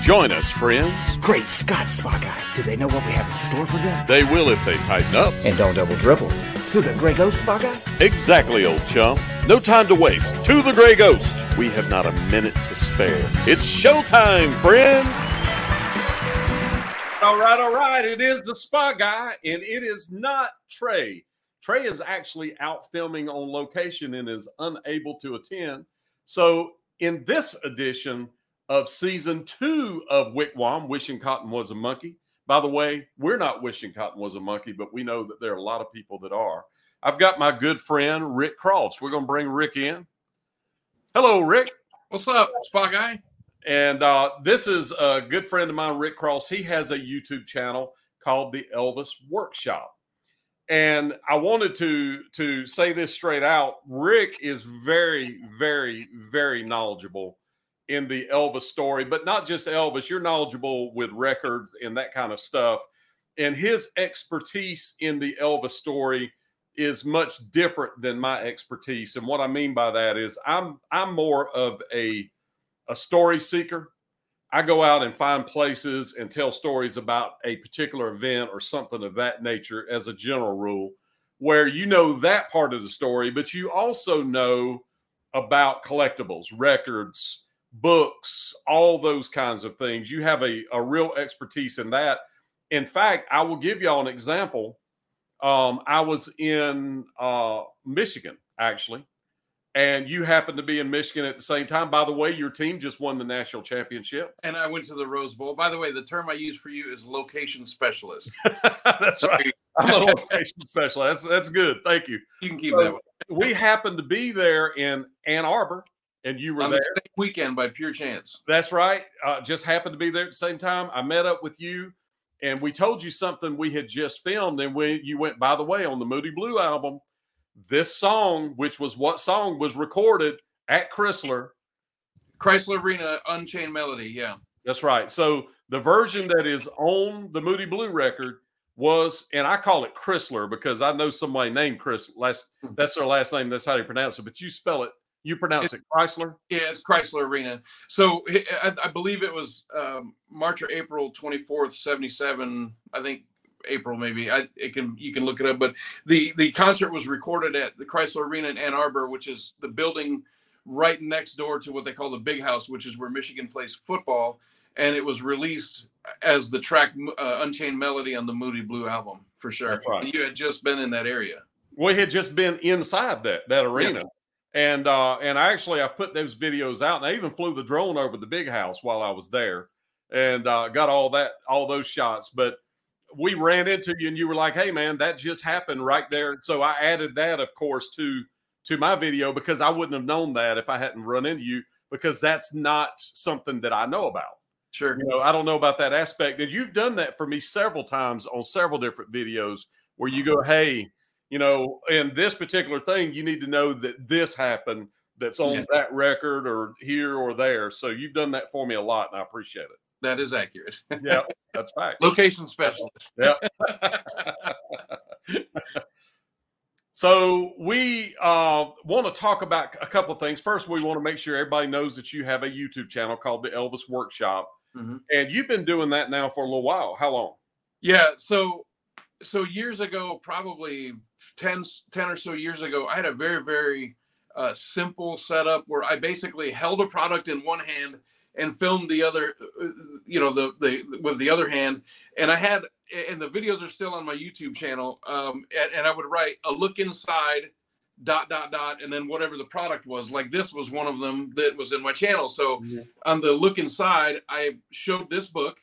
Join us, friends. Great Scott, Spa Guy. Do they know what we have in store for them? They will if they tighten up. And don't double dribble. To the Grey Ghost, Spa Guy? Exactly, old chum. No time to waste. To the Grey Ghost. We have not a minute to spare. It's showtime, friends. All right, all right. It is the Spa Guy, and it is not Trey. Trey is actually out filming on location and is unable to attend. So, in this edition of season two of Wigwam, Wishing Cotton Was a Monkey. By the way, we're not wishing Cotton was a monkey, but we know that there are a lot of people that are. I've got my good friend Rick Crofts. We're going to bring Rick in. Hello, Rick. What's up, Spa Guy? And uh, this is a good friend of mine, Rick Crofts. He has a YouTube channel called the Elvis Workshop. And I wanted to to say this straight out. Rick is very, very, very knowledgeable in the Elvis story, but not just Elvis. You're knowledgeable with records and that kind of stuff. And his expertise in the Elvis story is much different than my expertise. And what I mean by that is I'm I'm more of a a story seeker. I go out and find places and tell stories about a particular event or something of that nature as a general rule, where you know that part of the story, but you also know about collectibles, records, books, all those kinds of things. You have a, a real expertise in that. In fact, I will give y'all an example. Um, I was in uh, Michigan, actually, and you happened to be in Michigan at the same time. By the way, your team just won the national championship. And I went to the Rose Bowl. By the way, the term I use for you is location specialist. that's right. I'm a location specialist. That's, that's good. Thank you. You can keep so, that one. we happened to be there in Ann Arbor, and you were On there. The same weekend by pure chance. That's right. Uh, just happened to be there at the same time. I met up with you, and we told you something we had just filmed, and when you went, by the way, on the Moody Blue album, this song, which was what song was recorded at Chrysler, Chrysler Arena, Unchained Melody. Yeah, that's right. So the version that is on the Moody Blue record was, and I call it Chrysler because I know somebody named Chris. Last that's their last name. That's how they pronounce it. But you spell it you pronounce it Chrysler? Yeah, it's Chrysler Arena. So I, I believe it was um, March or April 24th, 77. I think April maybe. I it can you can look it up. But the the concert was recorded at the Chrysler Arena in Ann Arbor, which is the building right next door to what they call the Big House, which is where Michigan plays football. And it was released as the track uh, Unchained Melody on the Moody Blue album for sure. Right. You had just been in that area. We had just been inside that that arena. Yeah and uh, and I actually I've put those videos out, and I even flew the drone over the big house while I was there, and uh, got all that all those shots. But we ran into you, and you were like, "Hey, man, that just happened right there." So I added that, of course, to to my video because I wouldn't have known that if I hadn't run into you because that's not something that I know about. Sure, you know, I don't know about that aspect, and you've done that for me several times on several different videos where you go, "Hey." You know, in this particular thing, you need to know that this happened that's on yeah. that record or here or there. So you've done that for me a lot, and I appreciate it. That is accurate. yeah, that's fact. Location specialist. yeah. so we uh, want to talk about a couple of things. First, we want to make sure everybody knows that you have a YouTube channel called the Elvis Workshop, mm-hmm. and you've been doing that now for a little while. How long? Yeah, so so years ago, probably 10, 10 or so years ago, I had a very, very uh, simple setup where I basically held a product in one hand and filmed the other, uh, you know, the, the, with the other hand. And I had, and the videos are still on my YouTube channel. Um, and, and I would write a look inside dot dot dot and then whatever the product was like this was one of them that was in my channel so yeah. on the look inside i showed this book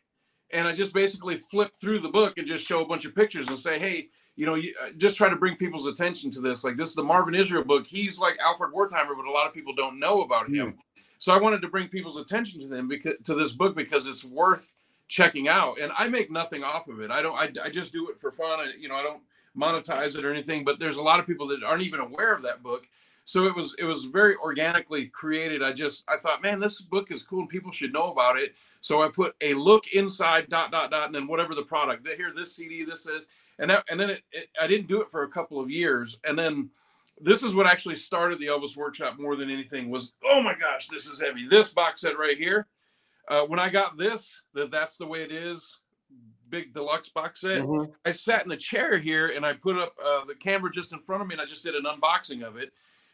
and I just basically flip through the book and just show a bunch of pictures and say, hey, you know, you, uh, just try to bring people's attention to this. Like this is the Marvin Israel book. He's like Alfred Wertheimer, but a lot of people don't know about him. Mm. So I wanted to bring people's attention to them because to this book because it's worth checking out. And I make nothing off of it. I don't. I, I just do it for fun. I, you know, I don't monetize it or anything. But there's a lot of people that aren't even aware of that book. So it was it was very organically created. I just I thought, man, this book is cool and people should know about it. So I put a look inside dot dot dot and then whatever the product. Here, this CD, this is, and that, and then it, it, I didn't do it for a couple of years, and then this is what actually started the Elvis Workshop more than anything was. Oh my gosh, this is heavy. This box set right here. uh, when I got this, that that's the way it is, big deluxe box set. Mhm. I sat in the chair here and I put up uh, the camera just in front of me and I just did an unboxing of it.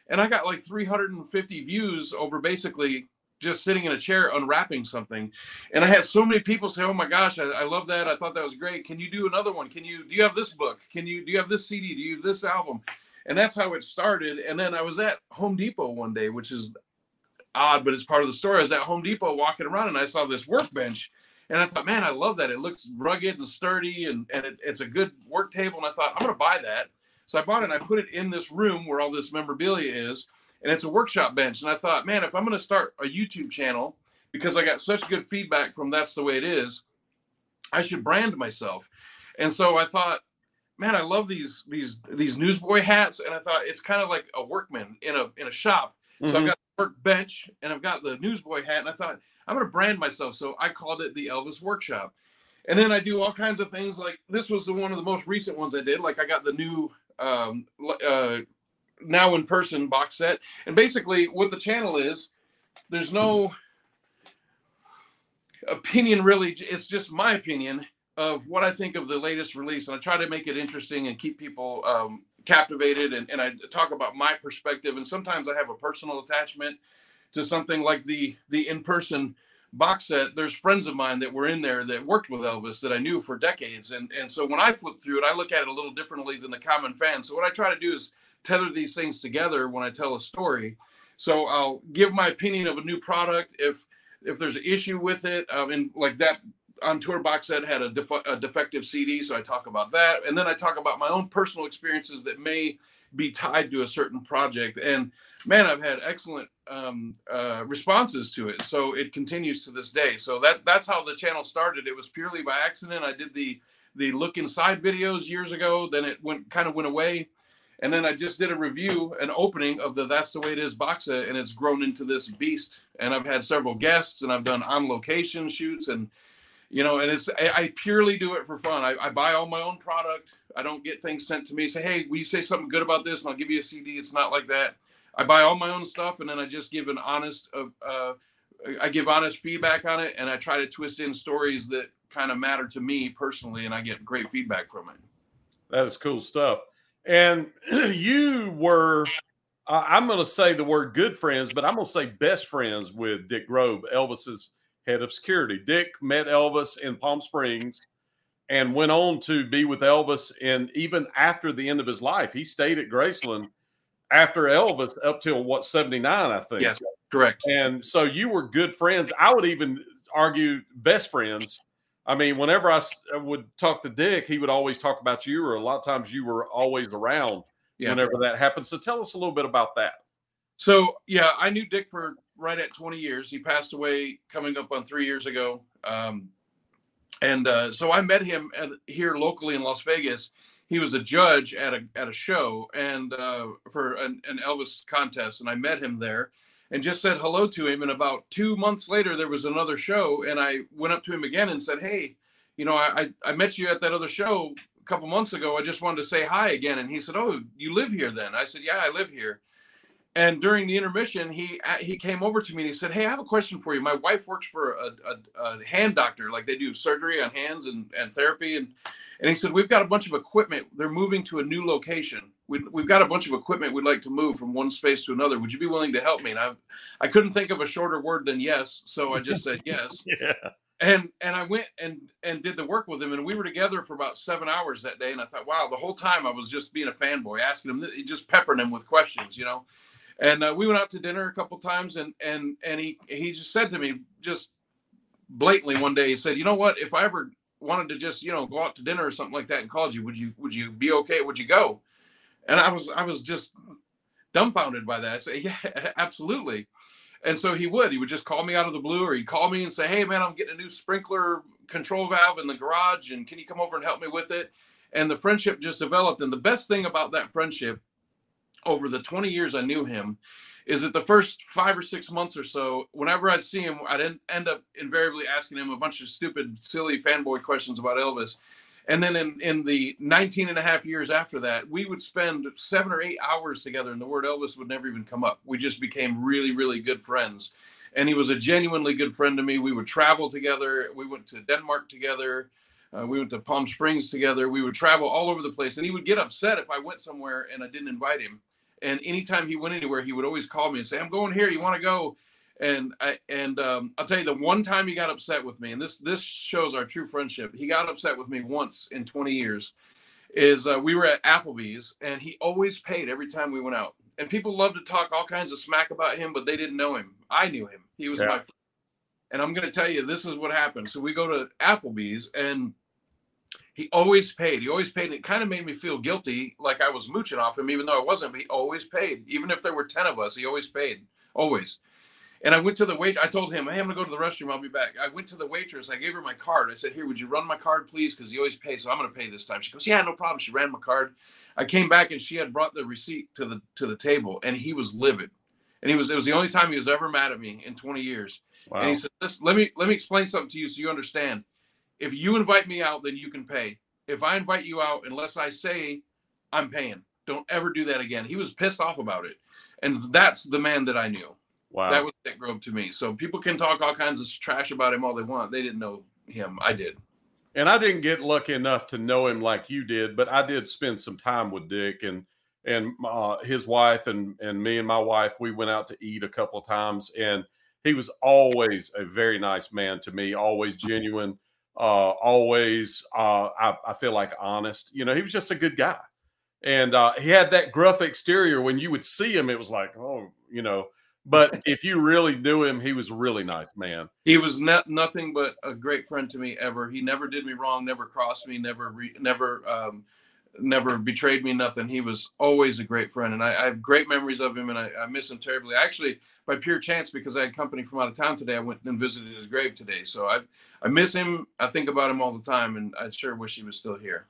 And I got like 350 views over basically just sitting in a chair unwrapping something. And I had so many people say, "Oh my gosh, I, I love that! I thought that was great. Can you do another one? Can you do you have this book? Can you do you have this CD? Do you have this album?" And that's how it started. And then I was at Home Depot one day, which is odd, but it's part of the story. I was at Home Depot walking around and I saw this workbench. And I thought, man, I love that. It looks rugged and sturdy and, and it, it's a good work table. And I thought, I'm going to buy that. So I bought it and I put it in this room where all this memorabilia is. And it's a workshop bench. And I thought, man, if I'm going to start a YouTube channel, because I got such good feedback from That's the Way It Is, I should brand myself. And so I thought, man, I love these these these newsboy hats. And I thought it's kind of like a workman in a in a shop. So I've Mhm. got the workbench and I've got the newsboy hat, and I thought I'm going to brand myself. So I called it the Elvis Workshop. And then I do all kinds of things. Like this was the one of the most recent ones I did. Like I got the new um, uh, now in person box set, and basically what the channel is, there's no opinion really. It's just my opinion of what I think of the latest release, and I try to make it interesting and keep people um, captivated. And, and I talk about my perspective, and sometimes I have a personal attachment to something like the the in person box set. There's friends of mine that were in there that worked with Elvis that I knew for decades, and and so when I flip through it, I look at it a little differently than the common fan. So what I try to do is tether these things together when I tell a story. So I'll give my opinion of a new product if if there's an issue with it, um, and like that on tour box set had a, def- a defective CD, so I talk about that, and then I talk about my own personal experiences that may be tied to a certain project. And man, I've had excellent um, uh, responses to it, so it continues to this day. So that that's how the channel started. It was purely by accident. I did the the look inside videos years ago. Then it went kind of went away. And then I just did a review, an opening of the That's the Way It Is box set, and it's grown into this beast. And I've had several guests, and I've done on location shoots, and you know, and it's I, purely do it for fun. I, I buy all my own product. I don't get things sent to me. Say, hey, will you say something good about this, and I'll give you a CD. It's not like that. I buy all my own stuff, and then I just give an honest, uh, uh, I give honest feedback on it, and I try to twist in stories that kind of matter to me personally, and I get great feedback from it. That is cool stuff. And you were, uh, I'm going to say the word good friends, but I'm going to say best friends with Dick Grob, Elvis's head of security. Dick met Elvis in Palm Springs and went on to be with Elvis. And even after the end of his life, he stayed at Graceland after Elvis up till what, 79, I think. Yes. Correct. And so you were good friends. I would even argue best friends. I mean, whenever I uh, would talk to Dick, he would always talk about you, or a lot of times you were always around Yeah. whenever that happened. So tell us a little bit about that. So yeah, I knew Dick for right at 20 years. He passed away coming up on three years ago. Um, and uh, so I met him at, here locally in Las Vegas. He was a judge at a at a show and uh, for an, an Elvis contest, and I met him there and just said hello to him. And about two months later, there was another show, and I went up to him again and said, "Hey, you know, I I, I met you at that other show a couple months ago. I just wanted to say hi again." And he said, "Oh, you live here then?" I said, "Yeah, I live here." And during the intermission, he uh, he came over to me and he said, "Hey, I have a question for you. My wife works for a, a, a hand doctor, like they do surgery on hands and, and therapy, and and he said we've got a bunch of equipment. They're moving to a new location. We, we've got a bunch of equipment we'd like to move from one space to another. Would you be willing to help me?" And I I couldn't think of a shorter word than yes, so I just said yes. Yeah. And and I went and and did the work with him, and we were together for about seven hours that day. And I thought, wow, the whole time I was just being a fanboy, asking him, just peppering him with questions, you know and uh, we went out to dinner a couple times and and and he he just said to me just blatantly one day he said you know what? If i ever wanted to just you know go out to dinner or something like that and called you would you would you be okay? Would you go? And i was i was just dumbfounded by that. I said yeah absolutely. And so he would he would just call me out of the blue or he'd call me and say hey man i'm getting a new sprinkler control valve in the garage and can you come over and help me with it? And the friendship just developed. And the best thing about that friendship over the 20 years I knew him is that the first five or six months or so, whenever I'd see him, I'd en- end up invariably asking him a bunch of stupid, silly fanboy questions about Elvis. And then in, in the 19 and a half years after that, we would spend seven or eight hours together and the word Elvis would never even come up. We just became really, really good friends. And he was a genuinely good friend to me. We would travel together. We went to Denmark together. Uh, we went to Palm Springs together. We would travel all over the place. And he would get upset if I went somewhere and I didn't invite him. And anytime he went anywhere, he would always call me and say, I'm going here. You want to go? and I and um, I'll tell you the one time he got upset with me, and this this shows our true friendship. He got upset with me once in 20 years. Is uh, we were at Applebee's, and he always paid every time we went out. And people love to talk all kinds of smack about him, but they didn't know him. I knew him. He was yeah. my friend. And I'm going to tell you, this is what happened. So we go to Applebee's, and he always paid. He always paid. And it kind of made me feel guilty, like I was mooching off him, even though I wasn't. But he always paid, even if there were ten of us. He always paid, always. And I went to the wait. I told him, "Hey, I'm gonna go to the restroom. I'll be back." I went to the waitress. I gave her my card. I said, "Here, would you run my card, please? Because he always pays, so I'm gonna pay this time." She goes, "Yeah, no problem." She ran my card. I came back and she had brought the receipt to the to the table, and he was livid. And he was it was the only time he was ever mad at me in 20 years. Wow. And he said, let me let me explain something to you so you understand. If you invite me out, then you can pay. If I invite you out, unless I say I'm paying, don't ever do that again." He was pissed off about it, and that's the man that I knew. Wow. That was Dick Grob to me. So people can talk all kinds of trash about him all they want. They didn't know him. I did. And I didn't get lucky enough to know him like you did, but I did spend some time with Dick and and uh, his wife and and me and my wife. We went out to eat a couple of times, and he was always a very nice man to me. Always genuine. Uh, always, uh, I, I feel like honest. You know, he was just a good guy, and uh, he had that gruff exterior. When you would see him, it was like, oh, you know but if you really knew him, he was a really nice man. He was not nothing but a great friend to me ever. He never did me wrong, never crossed me, never re, never um, never betrayed me. Nothing. He was always a great friend, and I, I have great memories of him, and I, I, miss him terribly. Actually, by pure chance, because I had company from out of town today, I went and visited his grave today. So I I miss him. I think about him all the time, and I sure wish he was still here.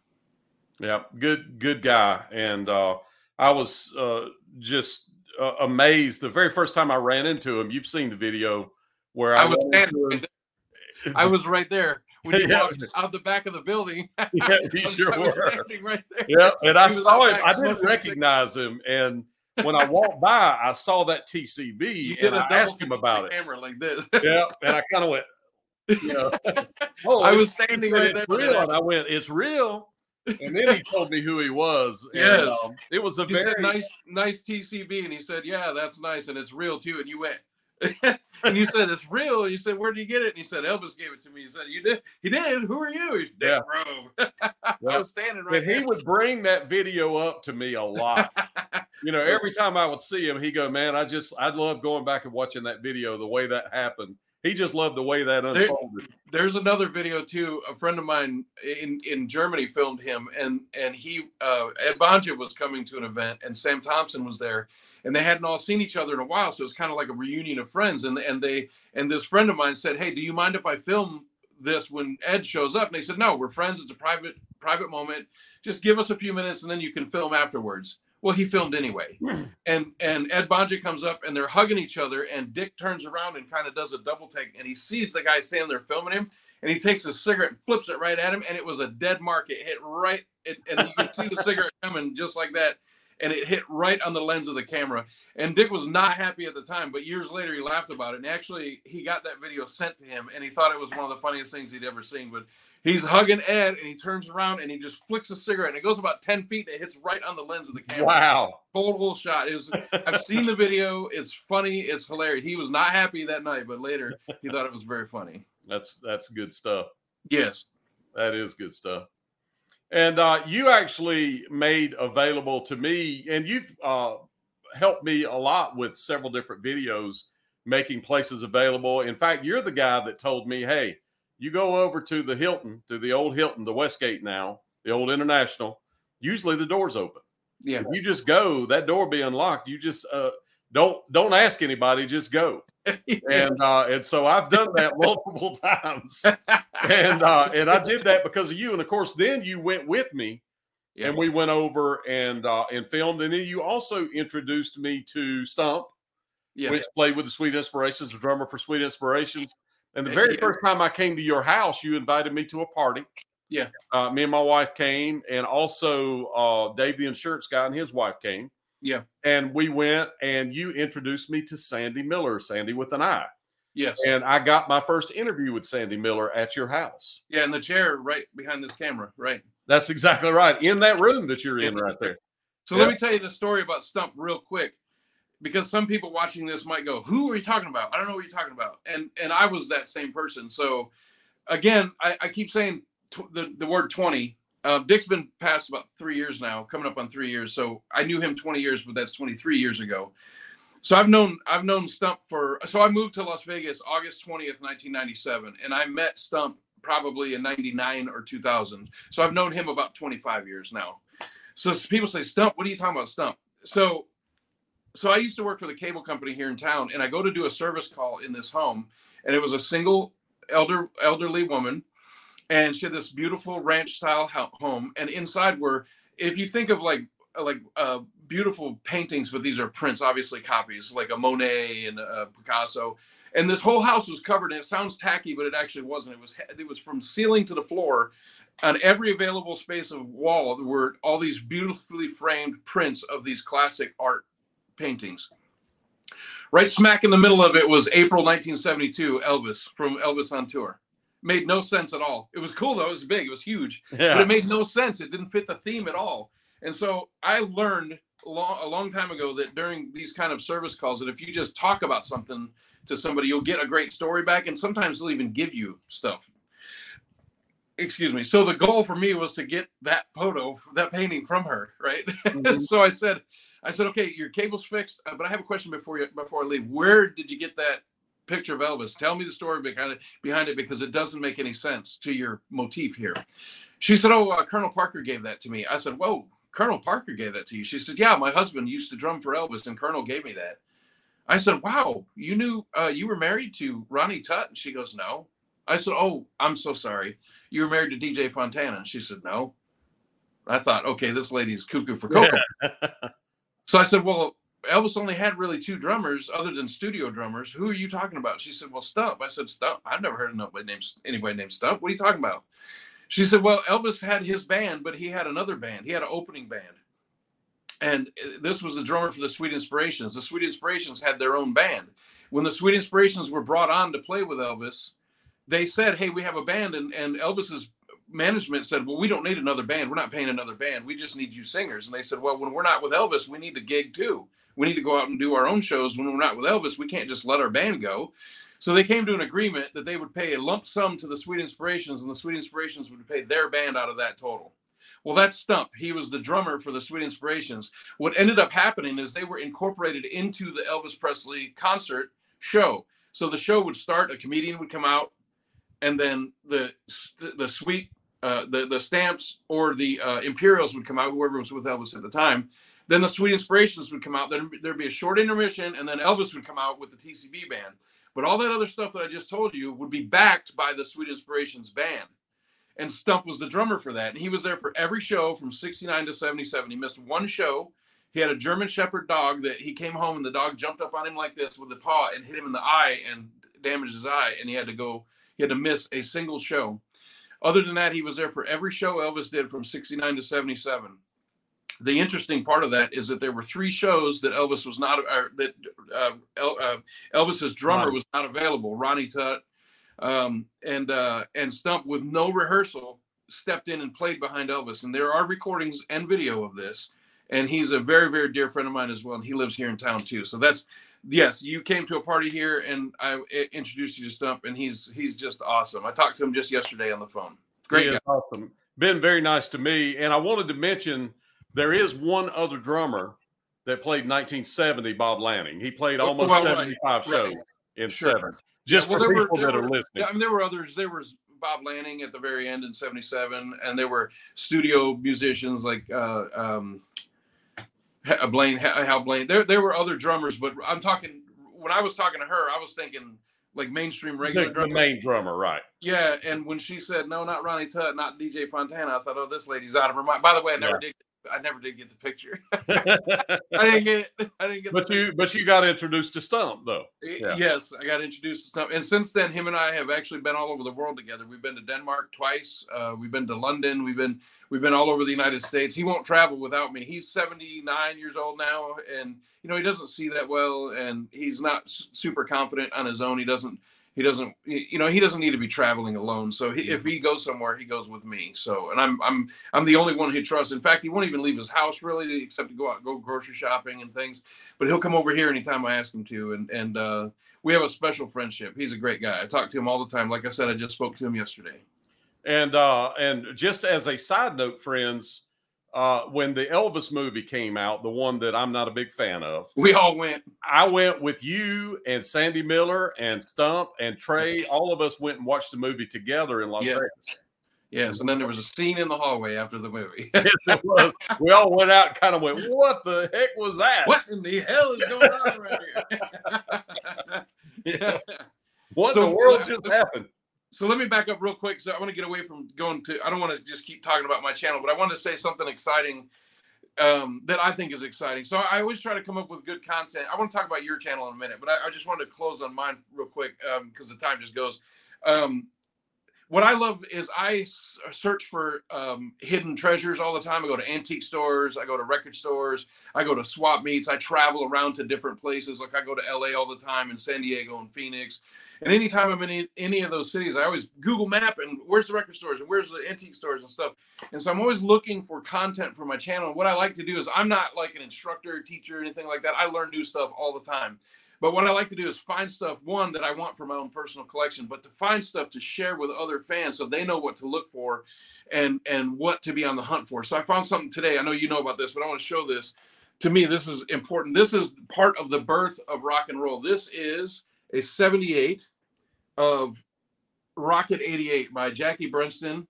Yeah, good good guy, and uh, I was uh, just uh, amazed the very first time I ran into him. You've seen the video where I, I was I was right there when you yeah. walked out the back of the building. yeah, you sure were. Right there. Yeah, and I saw him. I didn't recognize him, and when I walked by, I saw that TCB, and I asked him about it. Camera like this. yeah, and I kind of went. You know, oh, I was standing right there. Real, and I went, "It's real." and then he told me who he was. Yes, and, um, it was a he very nice, nice TCB, and he said, "Yeah, that's nice, and it's real too." And you went, and you said, "It's real." You said, "Where did you get it?" And he said, "Elvis gave it to me." He said, "You did? He did? Who are you?" Said, yeah, I was standing right. And there. he would bring that video up to me a lot. you know, every time I would see him, he go, "Man, I just I love going back and watching that video. The way that happened." he just loved the way that unfolded. There, there's another video too. A friend of mine in in Germany filmed him, and and he uh, Ed Bonja was coming to an event, and Sam Thompson was there, and they hadn't all seen each other in a while, so it was kind of like a reunion of friends. And and they and this friend of mine said, "Hey, do you mind if I film this when Ed shows up?" And they said, "No, we're friends. It's a private private moment. Just give us a few minutes, and then you can film afterwards." Well, he filmed anyway. Hmm. And and Ed Bonja comes up and they're hugging each other, and Dick turns around and kind of does a double take, and he sees the guy standing there filming him, and he takes a cigarette and flips it right at him, and it was a dead mark. It hit right, and, and you can see the cigarette coming just like that, and it hit right on the lens of the camera. And Dick was not happy at the time, but years later he laughed about it, and actually he got that video sent to him, and he thought it was one of the funniest things he'd ever seen. But he's hugging Ed and he turns around and he just flicks a cigarette and it goes about 10 feet and it hits right on the lens of the camera. Wow. Total shot. It was I've seen the video. It's funny, it's hilarious. He was not happy that night, but later he thought it was very funny. That's that's good stuff. Yes. That is good stuff. And uh, you actually made available to me, and you've uh, helped me a lot with several different videos making places available. In fact, you're the guy that told me, hey, you go over to the Hilton, to the old Hilton, the Westgate now, the old International. Usually the door's open. Yeah. If you just go, that door be unlocked. You just uh, don't don't ask anybody, just go. and uh, and so I've done that multiple times, and uh, and I did that because of you. And of course, then you went with me, yeah. and we went over and uh, and filmed. And then you also introduced me to Stump, yeah. which played with the Sweet Inspirations, the drummer for Sweet Inspirations. And the very first time I came to your house, you invited me to a party. Yeah. Uh, me and my wife came, and also uh, Dave, the insurance guy, and his wife came. Yeah. And we went, and you introduced me to Sandi Miller, Sandi with an I. Yes. And I got my first interview with Sandi Miller at your house. Yeah, in the chair right behind this camera, right? That's exactly right. In that room that you're in right there. So Yeah. let me tell you the story about Stump real quick, because some people watching this might go, "Who are you talking about? I don't know what you're talking about." And and I was that same person. So again, I, I keep saying tw- the the word twenty. Uh, Dick's been passed about three years now, coming up on three years. So I knew him 20 years, but that's 23 years ago. So I've known I've known Stump for. So I moved to Las Vegas August 20th, 1997, and I met Stump probably in 99 or 2000. So I've known him about 25 years now. So people say, Stump, what are you talking about, Stump? So so I used to work for the cable company here in town, and I go to do a service call in this home, and it was a single elder elderly woman, and she had this beautiful ranch style home, and inside were, if you think of like like uh, beautiful paintings, but these are prints, obviously copies, like a Monet and a Picasso, and this whole house was covered. And it sounds tacky, but it actually wasn't. It was it was from ceiling to the floor on every available space of wall were all these beautifully framed prints of these classic art paintings. Right smack in the middle of it was April 1972, Elvis from Elvis on Tour. Made no sense at all. It was cool though. It was big. It was huge, Yeah. but it made no sense. It didn't fit the theme at all. And so I learned a long, a long time ago that during these kind of service calls, that if you just talk about something to somebody, you'll get a great story back, and sometimes they'll even give you stuff excuse me. So the goal for me was to get that photo, that painting from her, right? Mhm. so I said, I said, okay, your cable's fixed, uh, but I have a question before you before I leave. Where did you get that picture of Elvis? Tell me the story behind it, behind it because it doesn't make any sense to your motif here. She said, oh, uh, Colonel Parker gave that to me. I said, whoa, Colonel Parker gave that to you. She said, yeah, my husband used to drum for Elvis, and Colonel gave me that. I said, wow, you knew uh, you were married to Ronnie Tutt? And she goes, no. I said, oh, I'm so sorry you were married to DJ Fontana? And she said, no. I thought, okay, this lady's cuckoo for cocoa. so I said, well, Elvis only had really two drummers other than studio drummers. Who are you talking about? She said, well, Stump. I said, Stump. I've never heard of nobody named anybody named Stump. What are you talking about? She said, well, Elvis had his band, but he had another band. He had an opening band. And uh, this was the drummer for the Sweet Inspirations. The Sweet Inspirations had their own band. When the Sweet Inspirations were brought on to play with Elvis, they said, "Hey, we have a band," and, and Elvis's management said, "Well, we don't need another band. We're not paying another band. We just need you singers." And they said, "Well, when we're not with Elvis, we need to gig too. We need to go out and do our own shows. When we're not with Elvis, we can't just let our band go." So they came to an agreement that they would pay a lump sum to the Sweet Inspirations, and the Sweet Inspirations would pay their band out of that total. Well, that's Stump. He was the drummer for the Sweet Inspirations. What ended up happening is they were incorporated into the Elvis Presley concert show. So the show would start, a comedian would come out, and then the the sweet uh, the the stamps or the uh, Imperials would come out, whoever was with Elvis at the time. Then the Sweet Inspirations would come out. Then there'd be a short intermission, and then Elvis would come out with the TCB band. But all that other stuff that I just told you would be backed by the Sweet Inspirations band. And Stump was the drummer for that. And he was there for every show from 69 to 77. He missed one show. He had a German Shepherd dog that he came home and the dog jumped up on him like this with the paw and hit him in the eye and damaged his eye. And he had to go, he had to miss a single show. Other than that, he was there for every show Elvis did from 69 to 77. The interesting part of that is that there were three shows that Elvis was not, or that uh, El, uh, Elvis's drummer Right. was not available. Ronnie Tutt um, and uh, and Stump, with no rehearsal, stepped in and played behind Elvis. And there are recordings and video of this. And he's a very, very dear friend of mine as well. And he lives here in town too. So that's yes, you came to a party here, and I introduced you to Stump, and he's he's just awesome. I talked to him just yesterday on the phone. Great awesome. Been very nice to me. And I wanted to mention there is one other drummer that played 1970, Bob Lanning. He played Oh, almost well, right, 75 shows right. in Sure. seven. Just well, for were- people there that are listening. Yeah, I mean, there were others. There was Bob Lanning at the very end in '77, and there were studio musicians like uh, um, Blaine, Hal Blaine. There, there were other drummers, but I'm talking. When I was talking to her, I was thinking like mainstream regular The, the main drummer, right? Yeah, and when she said no, not Ronnie Tutt, not DJ Fontana, I thought, oh, this lady's out of her mind. By the way, I never Yeah. did I never did get the picture. I didn't get it. I didn't get. but you but you got introduced to Stump though. Yeah. Yes, I got introduced to Stump, and since then, him and I have actually been all over the world together. We've been to Denmark twice. Uh, we've been to London. We've been we've been all over the United States. He won't travel without me. He's 79 years old now, and you know he doesn't see that well, and he's not super confident on his own. He doesn't he doesn't you know he doesn't need to be traveling alone. So he, if he goes somewhere he goes with me. So and i'm i'm i'm the only one he trusts. In fact he won't even leave his house really except to go out go grocery shopping and things. But he'll come over here anytime i ask him to. And and uh, we have a special friendship. He's a great guy. I talk to him all the time. Like i said i just spoke to him yesterday. And uh and just as a side note friends uh, when the Elvis movie came out, the one that I'm not a big fan of, we all went. I went with you and Sandi Miller and Stump and Trey. All of us went and watched the movie together in Las yeah. Vegas. Yes, and then there was a scene in the hallway after the movie. yes, it was. We all went out and kind of went, "What the heck was that? What in the hell is going on right here?" yeah. What so, in the world just happened? So let me back up real quick. So I want to get away from going to. I don't want to just keep talking about my channel, but I want to say something exciting um, that I think is exciting. So I always try to come up with good content. I want to talk about your channel in a minute, but I, I just wanted to close on mine real quick because um, the time just goes. Um, what I love is I search for um, hidden treasures all the time. I go to antique stores, I go to record stores, I go to swap meets. I travel around to different places. Like I go to LA all the time, and San Diego and Phoenix. And anytime I'm in any, any of those cities, I always Google Map and where's the record stores and where's the antique stores and stuff. And so I'm always looking for content for my channel. And what I like to do is I'm not like an instructor, teacher, anything like that. I learn new stuff all the time. But what I like to do is find stuff, one, that I want for my own personal collection, but to find stuff to share with other fans so they know what to look for and and what to be on the hunt for. So I found something today. I know you know about this, but I want to show this. To me, this is important. This is part of the birth of rock and roll. This is a 78 of Rocket 88 by Jackie Brenston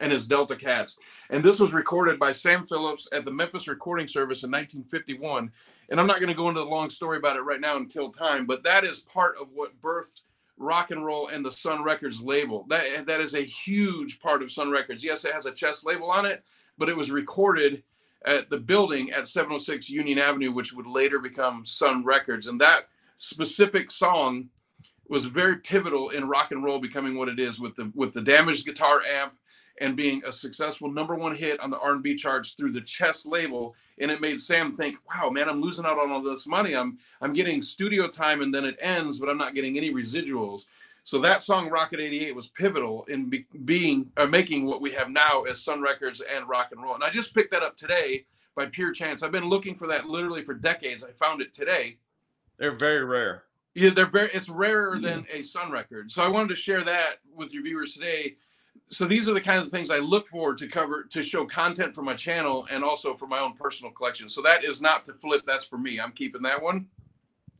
and his Delta Cats. And this was recorded by Sam Phillips at the Memphis Recording Service in 1951 and I'm not going to go into the long story about it right now and kill time, but that is part of what birthed rock and roll and the Sun Records label. That that is a huge part of Sun Records. Yes, it has a chess label on it, but it was recorded at the building at 706 Union Avenue, which would later become Sun Records. And that specific song was very pivotal in rock and roll becoming what it is with the with the damaged guitar amp and being a successful number one hit on the R&B charts through the Chess label. And it made Sam think, "Wow, man, I'm losing out on all this money. I'm I'm getting studio time and then it ends, but I'm not getting any residuals." So that song Rocket 88 was pivotal in be, being or making what we have now as Sun Records and rock and roll. And I just picked that up today by pure chance. I've been looking for that literally for decades. I found it today. They're very rare. Yeah, they're very. It's rarer than a Sun record. So I wanted to share that with your viewers today so these are the kinds of things I look for to cover to show content for my channel and also for my own personal collection. So that is not to flip, that's for me. I'm keeping that one.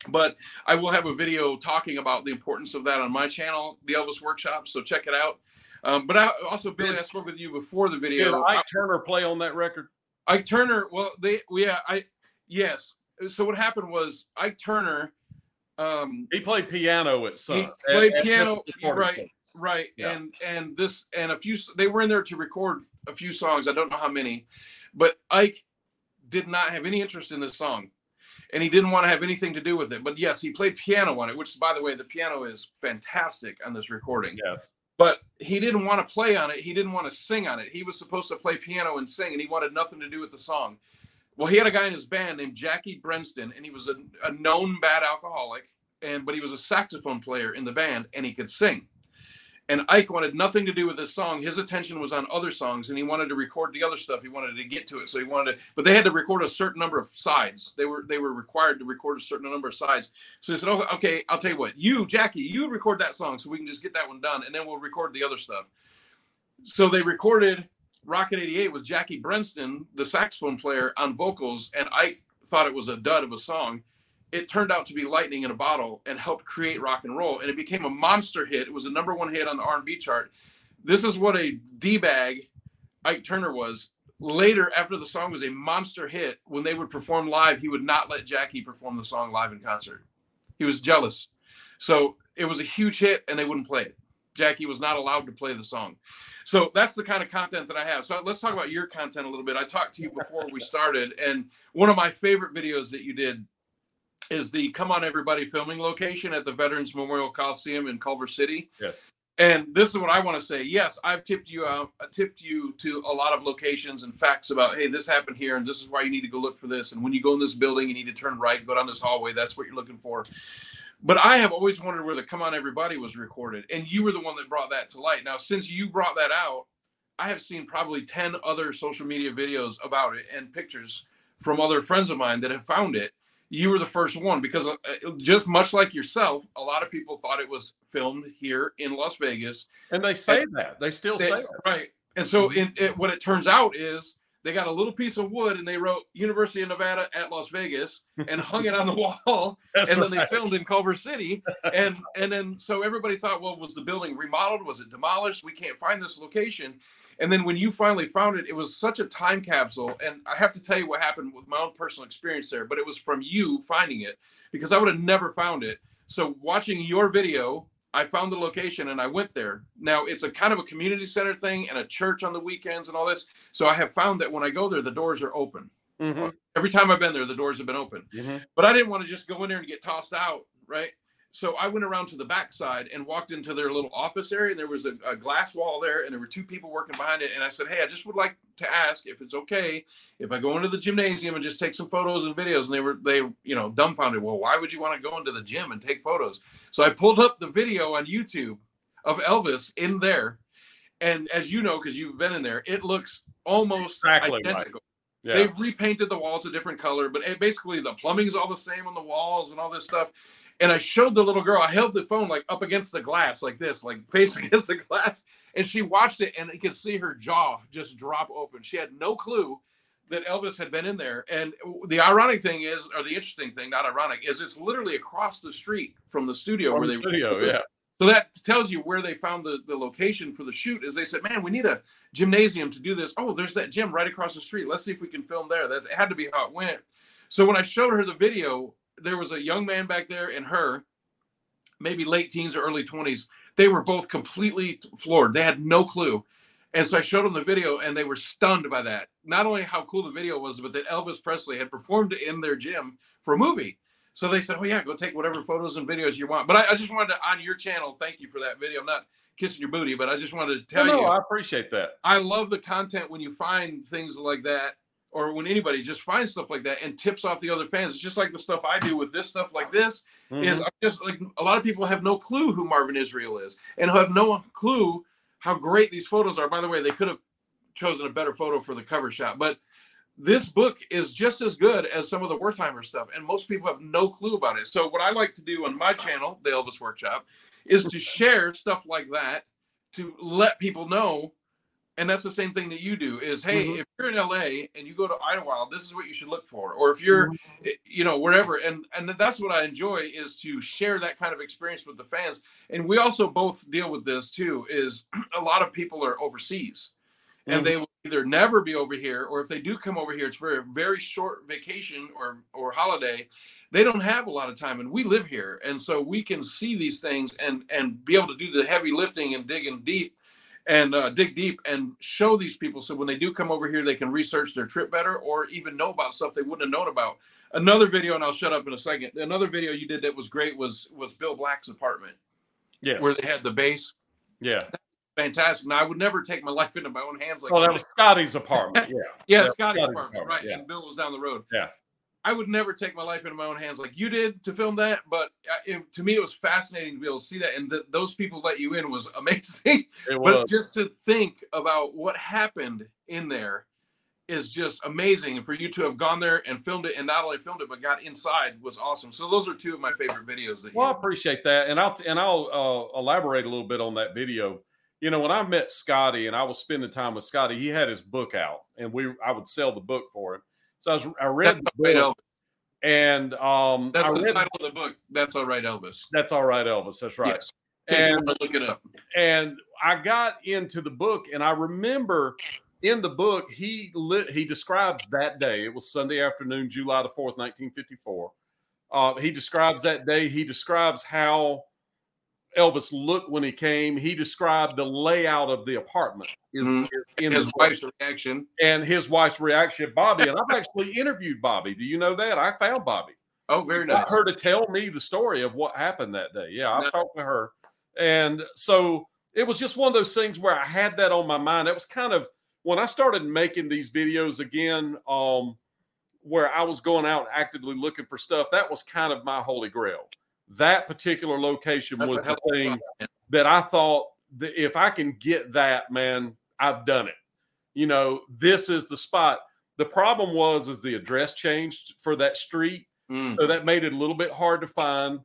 But I will have a video talking about the importance of that on my channel, the Elvis Workshop. So check it out. Um, but I also, Billy, I spoke with you before the video. Did Ike Turner play on that record? Ike Turner, well, they, yeah, I, yes. So what happened was Ike Turner. Um, he played piano at some. He played at, piano, at right? Right yeah. and and this and a few they were in there to record a few songs i don't know how many but ike did not have any interest in this song and he didn't want to have anything to do with it but yes he played piano on it which by the way the piano is fantastic on this recording. Yes. But he didn't want to play on it he didn't want to sing on it he was supposed to play piano and sing and he wanted nothing to do with the song. Well he had a guy in his band named jackie brenston and he was a, a known bad alcoholic and but he was a saxophone player in the band and he could sing and Ike wanted nothing to do with this song. His attention was on other songs, and he wanted to record the other stuff. He wanted to get to it, so he wanted to. But they had to record a certain number of sides. They were they were required to record a certain number of sides. So he said, "Oh, okay, I'll tell you what. You, Jackie, you record that song, so we can just get that one done, and then we'll record the other stuff." So they recorded Rocket 88 with Jackie Brenston, the saxophone player, on vocals, and Ike thought it was a dud of a song it turned out to be lightning in a bottle and helped create rock and roll and it became a monster hit it was a number one hit on the r&b chart this is what a d-bag ike turner was later after the song was a monster hit when they would perform live he would not let jackie perform the song live in concert he was jealous so it was a huge hit and they wouldn't play it Jackie was not allowed to play the song. So that's the kind of content that I have. So let's talk about your content a little bit. I talked to you before we started, and one of my favorite videos that you did is the Come On Everybody filming location at the Veterans Memorial Coliseum in Culver City. Yes. And this is what I want to say. Yes, I've tipped you out, I tipped you to a lot of locations and facts about, hey, this happened here, and this is why you need to go look for this. And when you go in this building, you need to turn right, go down this hallway. That's what you're looking for. But I have always wondered where the Come On Everybody was recorded. And you were the one that brought that to light. Now, since you brought that out, I have seen probably 10 other social media videos about it and pictures from other friends of mine that have found it you were the first one because uh, just much like yourself, a lot of people thought it was filmed here in Las Vegas. And they say and that. They still they, say that. Right. And so mm-hmm. it, what it turns out is they got a little piece of wood and they wrote University of Nevada at Las Vegas and hung it on the wall. and then right. they filmed in Culver City. and and then so everybody thought, well, was the building remodeled? Was it demolished? We can't find this location. And then when you finally found it, it was such a time capsule. And I have to tell you what happened with my own personal experience there, but it was from you finding it because I would have never found it. So watching your video, I found the location and I went there. Now it's a kind of a community center thing and a church on the weekends and all this. So I have found that when I go there, the doors are open. Mm-hmm. Every time I've been there, the doors have been open. Mm-hmm. But I didn't want to just go in there and get tossed out, right? So I went around to the backside and walked into their little office area, and there was a, a, glass wall there, and there were two people working behind it. And I said, "Hey, I just would like to ask if it's okay if I go into the gymnasium and just take some photos and videos." And they were they you know dumbfounded. Well, why would you want to go into the gym and take photos? So I pulled up the video on YouTube of Elvis in there, and as you know, because you've been in there, it looks almost exactly identical. Right. Yeah. They've repainted the walls a different color, but it, basically the plumbing's all the same on the walls and all this stuff. And I showed the little girl, I held the phone like up against the glass, like this, like face against the glass. And she watched it and you could see her jaw just drop open. She had no clue that Elvis had been in there. And the ironic thing is, or the interesting thing, not ironic, is it's literally across the street from the studio from where they studio, yeah. So that tells you where they found the, the location for the shoot is they said, man, we need a gymnasium to do this. Oh, there's that gym right across the street. Let's see if we can film there. That had to be how it went. So when I showed her the video, there was a young man back there and her, maybe late teens or early 20s. They were both completely floored. They had no clue. And so I showed them the video and they were stunned by that. Not only how cool the video was, but that Elvis Presley had performed in their gym for a movie. So they said, "Oh yeah, go take whatever photos and videos you want." But I, I just wanted to on your channel, thank you for that video. I'm not kissing your booty, but I just wanted to tell no, you. No, I appreciate that. I love the content when you find things like that or when anybody just finds stuff like that and tips off the other fans. It's just like the stuff I do with this stuff like this mm-hmm. is just like a lot of people have no clue who Marvin Israel is and have no clue how great these photos are. By the way, they could have chosen a better photo for the cover shot, but this book is just as good as some of the Wertheimer stuff, and most people have no clue about it. So what I like to do on my channel, the Elvis Workshop, is to share stuff like that to let people know and that's the same thing that you do is hey mm-hmm. if you're in la and you go to idlewild this is what you should look for or if you're mm-hmm. you know wherever and and that's what i enjoy is to share that kind of experience with the fans and we also both deal with this too is a lot of people are overseas and mm-hmm. they will either never be over here or if they do come over here it's for a very short vacation or or holiday they don't have a lot of time and we live here and so we can see these things and and be able to do the heavy lifting and digging deep and uh, dig deep and show these people so when they do come over here they can research their trip better or even know about stuff they wouldn't have known about. Another video and i'll shut up in a second another video you did that was great was was bill black's apartment. Yes. Where they had the base. Yeah. Fantastic. Now i would never take my life into my own hands like oh that was scotty's apartment. Yeah. Yeah, yeah scotty's, scotty's apartment, apartment, right yeah. and bill was down the road. Yeah I would never take my life into my own hands like you did to film that, but uh, it, to me it was fascinating to be able to see that, and that those people let you in was amazing. It was. But just to think about what happened in there is just amazing, and for you to have gone there and filmed it, and not only filmed it but got inside was awesome. So those are two of my favorite videos. That well, I appreciate that, and I'll and I'll uh, elaborate a little bit on that video. You know, when I met Scotty and I was spending time with Scotty, he had his book out, and we I would sell the book for him so I, was, I read that's the book, and um, that's I the title of the book. That's all right, Elvis. That's all right, Elvis. That's right. Yes. And look it up. And I got into the book, and I remember in the book he lit, he describes that day. It was Sunday afternoon, July the fourth, nineteen fifty four. Uh, he describes that day. He describes how Elvis looked when he came. He described the layout of the apartment. Is, Mhm. is in His wife's reaction. and his wife's reaction, Bobby. And I've actually interviewed Bobby. Do you know that? I found Bobby. Oh, very nice. her to tell me the story of what happened that day. Yeah, I No. talked to her, and so it was just one of those things where I had that on my mind. It was kind of when I started making these videos again, um, where I was going out actively looking for stuff. That was kind of my holy grail. That particular location That's was the hell of a thing that I thought that if I can get that, man, I've done it. You know, this is the spot. The problem was is the address changed for that street Mm. so that made it a little bit hard to find.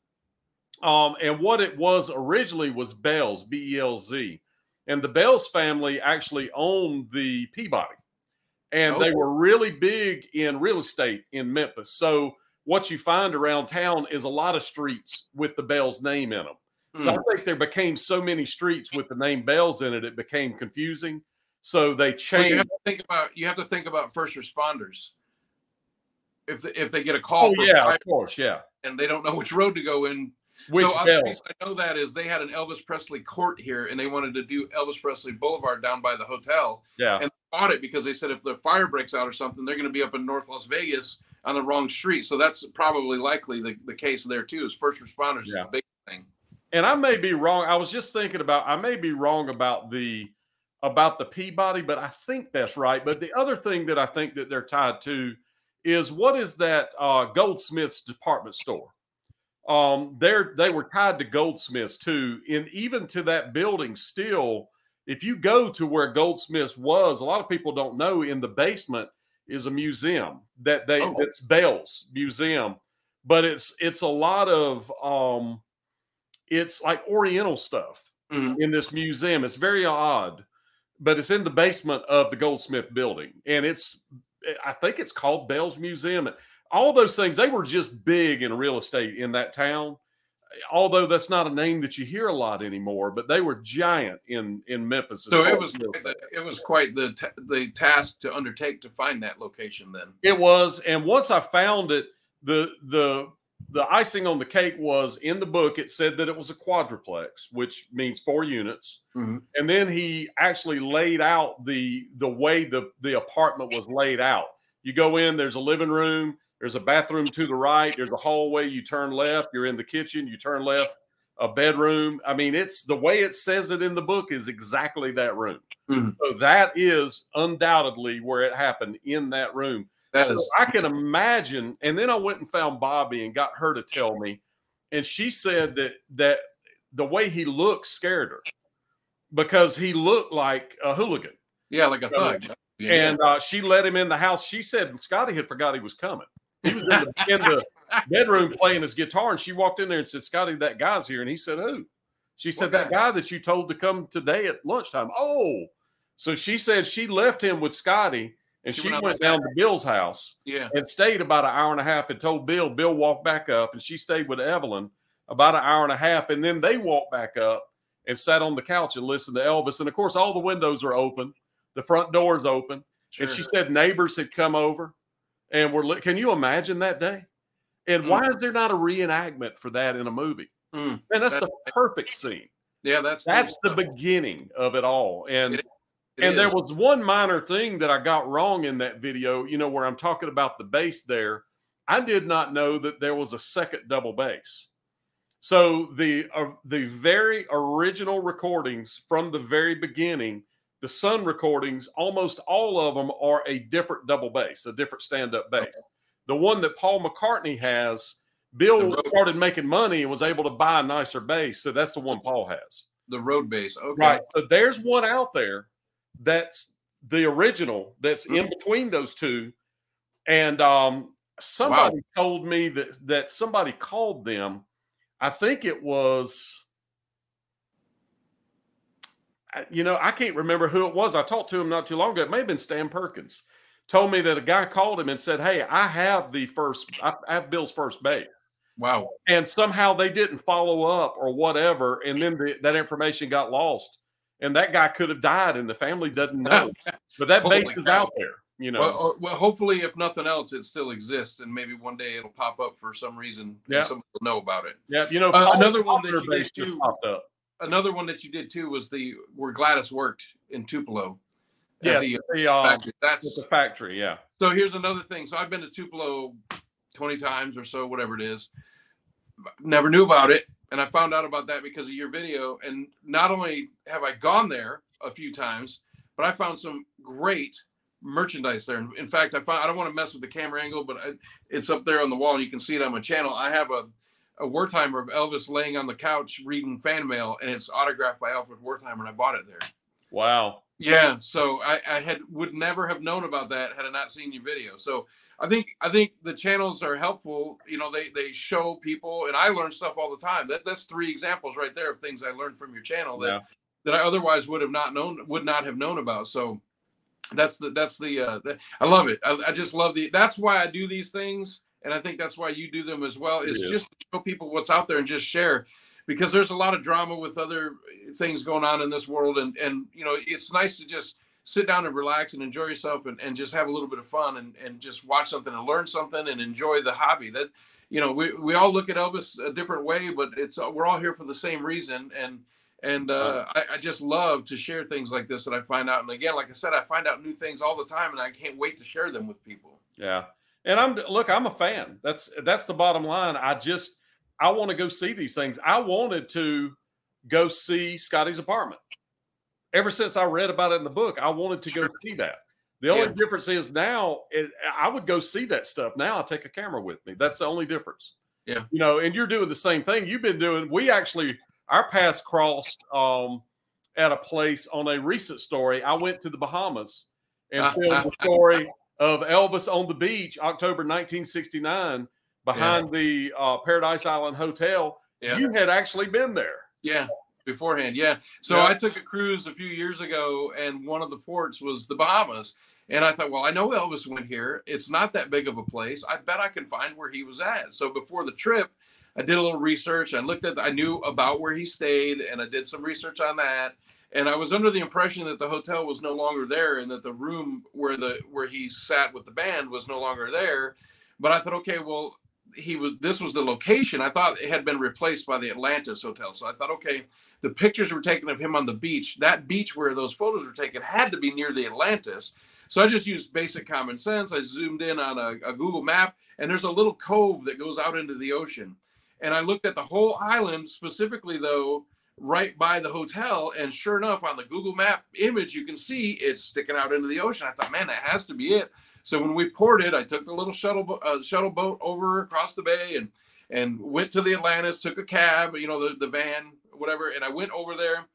Um, and what it was originally was Belz, B E L Z, and the Belz family actually owned the Peabody, and they Oh. were really big in real estate in Memphis. So what you find around town is a lot of streets with the Belz name in them. So I Mm. think there became so many streets with the name Belz in it, it became confusing. So they Well, you changed. have to think about you have to think about first responders. If they, if they get a call Oh yeah, of course, yeah. and they don't know which road to go in, Which so I know that is they had an Elvis Presley court here, and they wanted to do Elvis Presley Boulevard down by the hotel, Yeah, and they bought it because they said if the fire breaks out or something, they're going to be up in North Las Vegas on the wrong street. So that's probably likely the, the case there too. Is first responders is Yeah. a big thing. and I may be wrong. I was just thinking about I may be wrong about the about the Peabody, but I think that's right. But the other thing that I think that they're tied to is what is that uh, Goldsmiths department store? Um, they're they were tied to Goldsmiths too, and even to that building still. If you go to where Goldsmiths was, a lot of people don't know in the basement is a museum that they Oh. it's Belz Museum, but it's it's a lot of um it's like oriental stuff Mhm. in this museum. It's very odd but it's in the basement of the goldsmith building. And it's i think it's called Belz museum. All those things they were just big in real estate in that town although that's not a name that you hear a lot anymore but they were giant in in memphis So it was it was quite the the task to undertake to find that location. Then It was, and once I found it, the the the icing on the cake was in the book. It said that it was a quadruplex, which means four units. Mhm. And then he actually laid out the the way the the apartment was laid out. You go in, there's a living room, there's a bathroom to the right, there's a hallway. You turn left, you're in the kitchen. You turn left, a bedroom. I mean, it's the way it says it in the book is exactly that room. Mhm. So that is undoubtedly where it happened in that room. that so is I can imagine. And then I went and found Bobby and got her to tell me, and she said that that the way he looked scared her because he looked like a hooligan. yeah, like a thug. Yeah, And uh, she let him in the house. She said Scotty had forgot he was coming. He was in the, in the bedroom playing his guitar, and she walked in there and said, "Scotty, that guy's here." And he said, "Who?" She said, "That guy?" that you told to come today at lunchtime." Oh, so she said she left him with Scotty, and She she, went went down to Bill's house yeah. and stayed about an hour and a half and told Bill. Bill walked back up and she stayed with Evelyn about an hour and a half. And then they walked back up and sat on the couch and listened to Elvis. And of course, all the windows are open, the front door door's open. Sure. And she said neighbors had come over and were, li- can you imagine that day? And Mm. why is there not a reenactment for that in a movie? Mm, And that's That- the perfect scene. yeah, that's That's the beginning of it all. And It It and there was one minor thing that I got wrong in that video, you know, where I'm talking about the bass there. I did not know that there was a second double bass. So the uh, the very original recordings from the very beginning, the Sun recordings, almost all of them are a different double bass, a different stand-up bass. The one that Paul McCartney has, Bill started making money and was able to buy a nicer bass, so that's the one Paul has. the road bass. Okay. Right. So there's one out there that's the original that's in Mhm. between those two. And um somebody told me that that somebody called them. I think it was you know, I can't remember who it was. I talked to him not too long ago. It may have been Stan Perkins. Told me that a guy called him and said, Hey, I have the first, I have Bill's first bass Wow. and somehow they didn't follow up or whatever and then the, that information got lost and that guy could have died and the family doesn't know but that Holy bass is out there You know, Well, or, well, hopefully, if nothing else, it still exists, and maybe one day it'll pop up for some reason. Yeah. someone will know about it. yeah, you know, uh, another one that you popped up. Another one that you did too was the where Gladys worked in Tupelo. Yeah, the the um, factory. at that's the factory. Yeah, so. Here's another thing. So I've been to Tupelo twenty times or so, whatever it is. Never knew about it, and I found out about that because of your video. And not only have I gone there a few times, but I found some great merchandise there. In fact, I found I don't want to mess with the camera angle, but I, it's up there on the wall, and you can see it on my channel. I have a a Wertheimer of Elvis laying on the couch reading fan mail, and it's autographed by Alfred Wertheimer, and I bought it there. wow. Yeah, so I, I had would never have known about that had I not seen your video. So I think I think the channels are helpful. You know, they they show people, and I learn stuff all the time. That that's three examples right there of things I learned from your channel that Yeah. that I otherwise would have not known would not have known about. So that's the that's the uh the, I love it. I, I just love the that's why I do these things, and I think that's why you do them as well. Is Yeah. just show people what's out there and just share because there's a lot of drama with other things going on in this world and and you know it's nice to just sit down and relax and enjoy yourself and, and just have a little bit of fun and, and just watch something and learn something and enjoy the hobby that you know we, we all look at elvis a different way but it's we're all here for the same reason and and uh, I, I just love to share things like this that i find out and again like i said i find out new things all the time and i can't wait to share them with people Yeah. And I'm look, I'm a fan. That's that's the bottom line. I just I want to go see these things. I wanted to go see Scotty's apartment. Ever since I read about it in the book, I wanted to go see that. The only Yeah. difference is now I would go see that stuff. Now I take a camera with me. That's the only difference. Yeah. You know, and you're doing the same thing. You've been doing we actually our paths crossed um at a place on a recent story. I went to the Bahamas and ah, filmed ah, the ah. story of Elvis on the beach, October 1969, behind the uh, Paradise Island Hotel. yeah You had actually been there. Yeah, beforehand. Yeah. So Yeah. I took a cruise a few years ago, and one of the ports was the Bahamas. And I thought, well, I know Elvis went here. It's not that big of a place. I bet I can find where he was at. So before the trip, I did a little research. I looked at, I knew about where he stayed, and I did some research on that. And I was under the impression that the hotel was no longer there, and that the room where the where he sat with the band was no longer there. But I thought, okay, well, he was. This was the location. I thought it had been replaced by the Atlantis Hotel. So I thought, okay, the pictures were taken of him on the beach. That beach where those photos were taken had to be near the Atlantis. So I just used basic common sense. I zoomed in on a, a Google map, and there's a little cove that goes out into the ocean. And I looked at the whole island, specifically though, right by the hotel. And sure enough, on the Google map image, you can see it's sticking out into the ocean. I thought, man, that has to be it. So when we ported, I took the little shuttle uh, shuttle boat over across the bay and and went to the Atlantis, took a cab, you know, the, the van, whatever, and I went over there,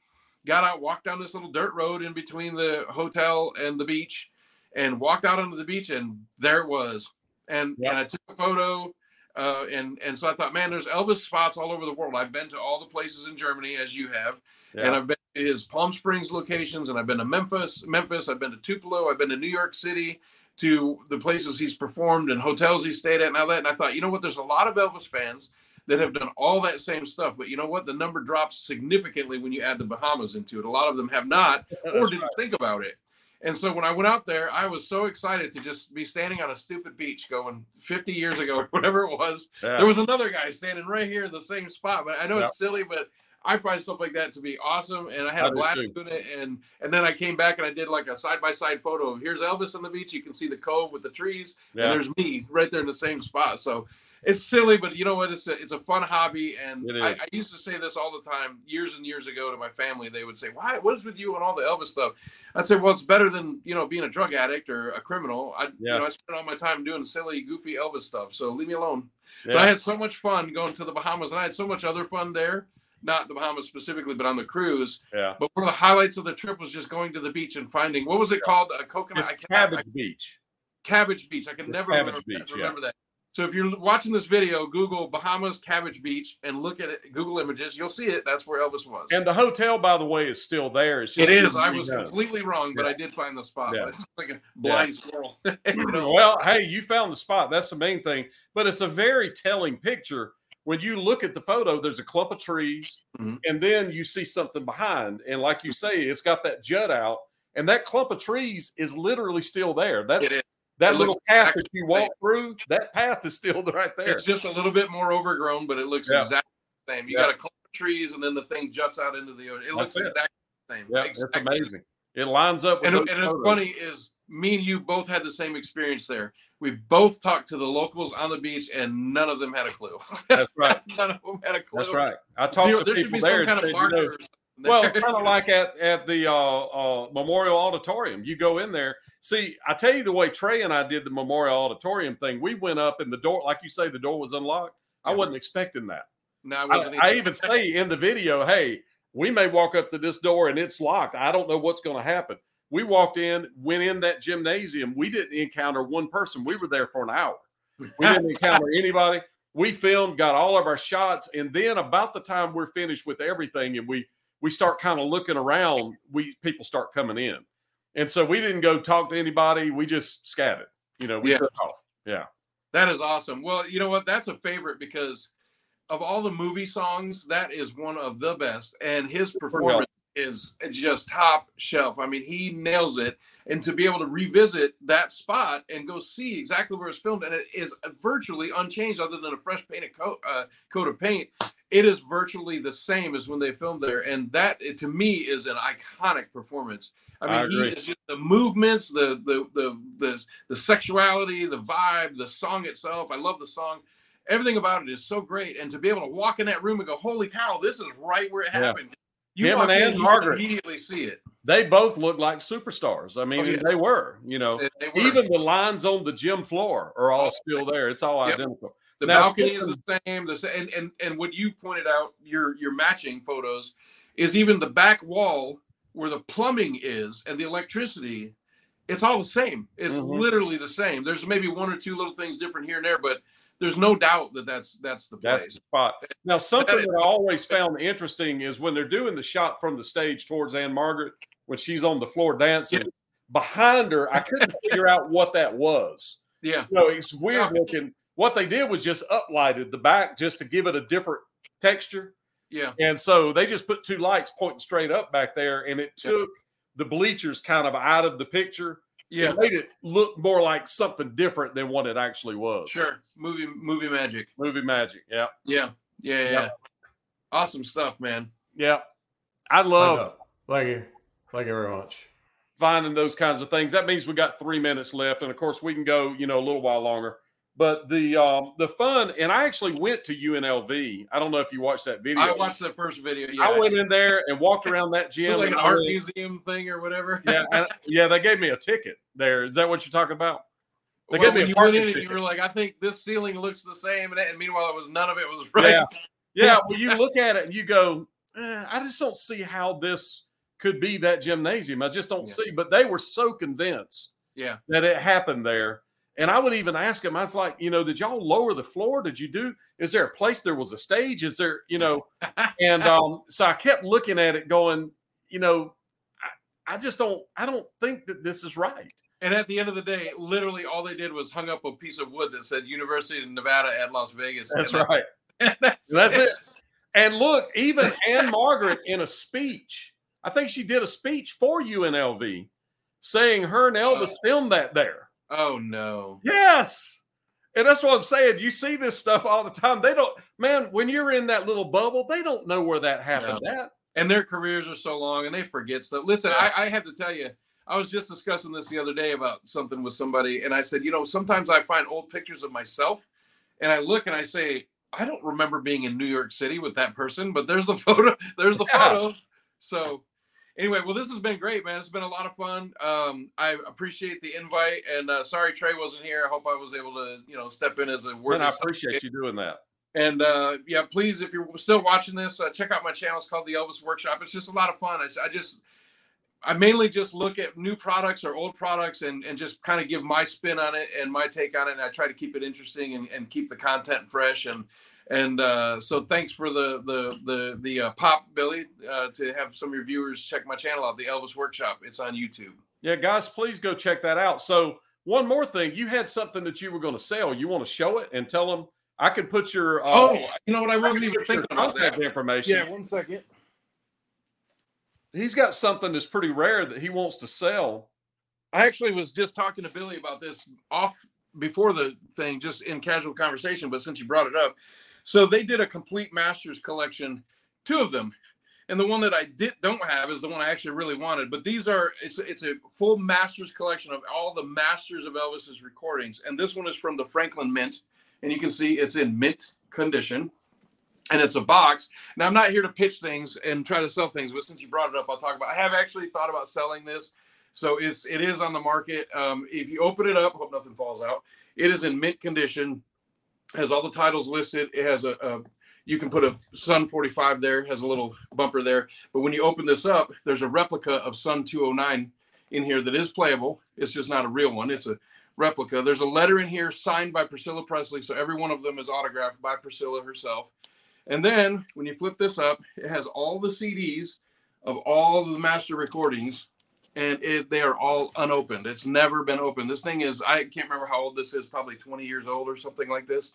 got out, walked down this little dirt road in between the hotel and the beach, and walked out onto the beach, and there it was. And Yep. and I took a photo, uh, and and so I thought, man, there's Elvis spots all over the world. I've been to all the places in Germany as you have, and I've been to his Palm Springs locations, and I've been to Memphis, Memphis. I've been to Tupelo. I've been to New York City, to the places he's performed and hotels he stayed at, and all that. And I thought, you know what? There's a lot of Elvis fans that have done all that same stuff, but you know what? The number drops significantly when you add the Bahamas into it. A lot of them have not or didn't right. think about it. And so when I went out there, I was so excited to just be standing on a stupid beach going 50 years ago or whatever it was. Yeah. There was another guy standing right here in the same spot. But I know Yeah. it's silly, but I find stuff like that to be awesome. And I had I a blast doing it. And and then I came back and I did like a side by side photo of here's Elvis on the beach. You can see the cove with the trees, yeah. and there's me right there in the same spot. So it's silly, but you know what? It's a, it's a fun hobby. And I. I used to say this all the time years and years ago to my family. They would say, Why? What is with you and all the Elvis stuff? I'd say, Well, it's better than, you know, being a drug addict or a criminal. I, Yeah. you know, I spend all my time doing silly, goofy Elvis stuff. So leave me alone. yeah. But I had so much fun going to the Bahamas, and I had so much other fun there. Not the Bahamas specifically, but on the cruise. yeah. But one of the highlights of the trip was just going to the beach and finding what was it called? A coconut. It's I cannot- Cabbage Beach. Cabbage Beach. I can It's never Cabbage remember, Beach, yeah. remember that. So if you're watching this video, Google Bahamas Cabbage Beach and look at it, Google Images. You'll see it. That's where Elvis was. And the hotel, by the way, is still there. It's just it is. I was completely wrong, but Yeah. I did find the spot. Yeah. It's like a blind squirrel. you know? Well, hey, you found the spot. That's the main thing. But it's a very telling picture. When you look at the photo, there's a clump of trees, Mhm. and then you see something behind. And like you say, it's got that jut out. and that clump of trees is literally still there. That's It is. That It little path exactly that you walk through. That path is still right there. It's just a little bit more overgrown, but it looks Yeah. exactly the same. You Yeah. got a clump of trees, and then the thing juts out into the ocean. It looks That's it. exactly the same. Yeah, exactly. it's amazing. It lines up. With And, and it's funny is me and you both had the same experience there. We both talked to the locals on the beach, and none of them had a clue. That's right. none of them had a clue. That's right. I talked Zero- to there should people be there. some kind of said, you know, marker. or something well, there. kind of like at at the uh, uh, Memorial Auditorium. You go in there. See, I tell you the way Trey and I did the Memorial Auditorium thing. We went up and the door, like you say, the door was unlocked. I Yeah. wasn't expecting that. no, I I, wasn't I either. even say in the video, "Hey, we may walk up to this door and it's locked. I don't know what's going to happen." We walked in, went in that gymnasium. We didn't encounter one person. We were there for an hour. We didn't encounter anybody. We filmed, got all of our shots, and then about the time we're finished with everything, and we we start kind of looking around, we people start coming in, and so we didn't go talk to anybody. We just scattered. You know, we Yeah. took off. Yeah, That is awesome. Well, you know what? That's a favorite because of all the movie songs, that is one of the best. And his performance is just top shelf. I mean, he nails it. And to be able to revisit that spot and go see exactly where it's filmed, and it is virtually unchanged other than a fresh painted coat, uh, coat of paint. It is virtually the same as when they filmed there. And that, to me, is an iconic performance. I mean, I he agree. just the movements, the the the the the sexuality, the vibe, the song itself. I love the song. Everything about it is so great. And to be able to walk in that room and go, "Holy cow, this is right where it Yeah. happened." You Him walk and in, Margaret. immediately see it. they both look like superstars. I oh, mean, Oh, yeah. they were. You know, They- they were. even the lines on the gym floor are all Oh, still there. It's all Yep. identical. the now, balcony is the same. The sa- and and and what you pointed out, your your matching photos, is even the back wall where the plumbing is and the electricity. It's all the same. It's Mhm. literally the same. There's maybe one or two little things different here and there, but there's no doubt that that's that's the place. That's the spot. Now, something is- that I always found interesting is when they're doing the shot from the stage towards Ann-Margret when she's on the floor dancing. Yeah. Behind her, I couldn't figure out what that was. Yeah, You know, it's weird looking. What they did was just uplighted the back just to give it a different texture. Yeah, And so they just put two lights pointing straight up back there, and it Yeah. took the bleachers kind of out of the picture. yeah. It made it look more like something different than what it actually was. Sure. Movie movie magic. Movie magic. Yeah. Yeah. Yeah. Yeah. Yeah. Awesome stuff, man. Yeah. I I love know. Thank you. Thank you very much. finding those kinds of things. That means we got three minutes left, and of course we can go, you know, a little while longer. But the um the fun, and I actually went to UNLV. I don't know if you watched that video. I watched the first video. Yeah, I went in there and walked around that gym. like an art went- museum thing or whatever. yeah, and- yeah, they gave me a ticket there. Is that what you're talking about? They Well, gave me a you went parking in and you were like, I think this ceiling looks the same, and, and meanwhile, it was none of it was right. Yeah. Yeah, well, you look at it and you go, eh, I just don't see how this could be that gymnasium. I just don't Yeah. see. But they were so convinced yeah. that it happened there. And I would even ask them, I was like, you know, did y'all lower the floor? Did you do? Is there a place? There was a stage? Is there, you know? And um, so I kept looking at it, going, you know, I, I just don't, I don't think that this is right. And at the end of the day, literally all they did was hung up a piece of wood that said University of Nevada at Las Vegas. That's And right. that- that's, That's it. And look, even Ann-Margret in a speech, I think she did a speech for UNLV saying her and Elvis filmed that there. Oh no. Yes. And that's what I'm saying. You see this stuff all the time. They don't, man, when you're in that little bubble, they don't know where that happened at. and their careers are so long and they forget stuff. Listen, Yeah. I, I have to tell you, I was just discussing this the other day about something with somebody, and I said, you know, sometimes I find old pictures of myself, and I look and I say, I don't remember being in New York City with that person, but there's the photo. There's the Yeah. photo. So, anyway, well, this has been great, man. It's been a lot of fun. Um, I appreciate the invite, and uh, sorry Trey wasn't here. I hope I was able to, you know, step in as a word. I appreciate you doing that. And uh, yeah, please, if you're still watching this, uh, check out my channel. It's called the Elvis Workshop. It's just a lot of fun. I, I just, I mainly just look at new products or old products and, and just kind of give my spin on it and my take on it. And I try to keep it interesting and, and keep the content fresh. And and uh, so thanks for the the the the uh, pop, Billy, uh, to have some of your viewers check my channel out, the Elvis Workshop. It's on YouTube. Yeah, guys, please go check that out. So, one more thing, you had something that you were going to sell. You want to show it and tell them I can put your uh, oh, you know what? I I wasn't can even thinking about that. information. Yeah, one second. he's got something that's pretty rare that he wants to sell. I actually was just talking to Billy about this off before the thing, just in casual conversation. But since you brought it up, so they did a complete Masters collection, two of them, and the one that I did don't have is the one I actually really wanted. But these are it's it's a full Masters collection of all the Masters of Elvis's recordings, and this one is from the Franklin Mint, and you can see it's in mint condition. And it's a box. Now I'm not here to pitch things and try to sell things, but since you brought it up, I'll talk about. I have actually thought about selling this so it's it is on the market. Um, if you open it up, hope nothing falls out. It is in mint condition. Has all the titles listed. It has a, a you can put a Sun 45 there. Has a little bumper there. But when you open this up, there's a replica of Sun 209 in here that is playable. It's just not a real one. It's a replica. There's a letter in here signed by Priscilla Presley. So every one of them is autographed by Priscilla herself. And then when you flip this up, it has all the CDs of all the master recordings and it, they are all unopened. It's never been opened. This thing is, I can't remember how old this is, probably 20 years old or something like this.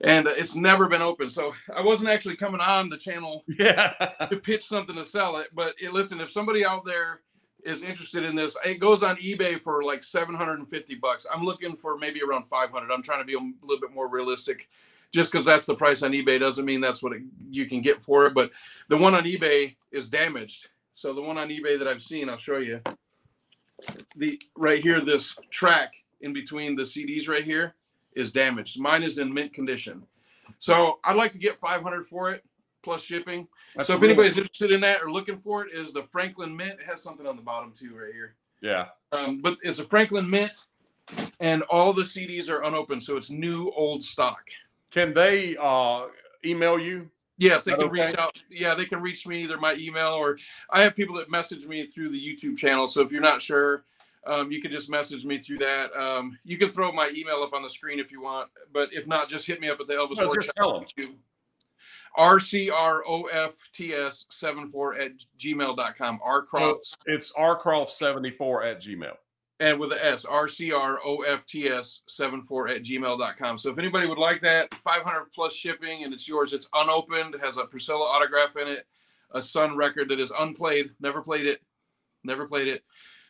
And it's never been opened. So I wasn't actually coming on the channel Yeah. to pitch something to sell it. But it, listen, if somebody out there is interested in this, it goes on eBay for like 750 bucks. I'm looking for maybe around 500. I'm trying to be a little bit more realistic. Just because that's the price on eBay doesn't mean that's what it, you can get for it. But the one on eBay is damaged so the one on eBay that I've seen, I'll show you. The right here, this track in between the CDs right here is damaged. Mine is in mint condition. So I'd like to get 500 for it plus shipping. That's so if anybody's interested in that or looking for it, is the Franklin Mint. It has something on the bottom too, right here. yeah. Um, but it's a Franklin Mint, and all the CDs are unopened, so it's new old stock. Can they uh, email you? Yes, they can reach out. Yeah, they can reach me either my email or I have people that message me through the YouTube channel. So if you're not sure, um, you can just message me through that. Um, you can throw my email up on the screen if you want, but if not, just hit me up at the Elvis No, just Workshop tell 'em. YouTube. RCROFTS74 at gmail.com. R Crofts It's rcroft74 at gmail. And with the S, RCROFTS74 at gmail.com. So if anybody would like that, 500 plus shipping and it's yours. It's unopened, has a Priscilla autograph in it, a Sun record that is unplayed, never played it, never played it.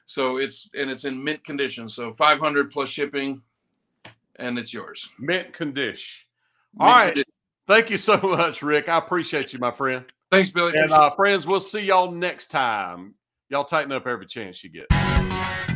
So it's, and it's in mint condition. So 500 plus shipping and it's yours. Mint condition. Mint All right. condition. Thank you so much, Rick. I appreciate you, my friend. Thanks, Billy. And uh, friends, we'll see y'all next time. Y'all tighten up every chance you get.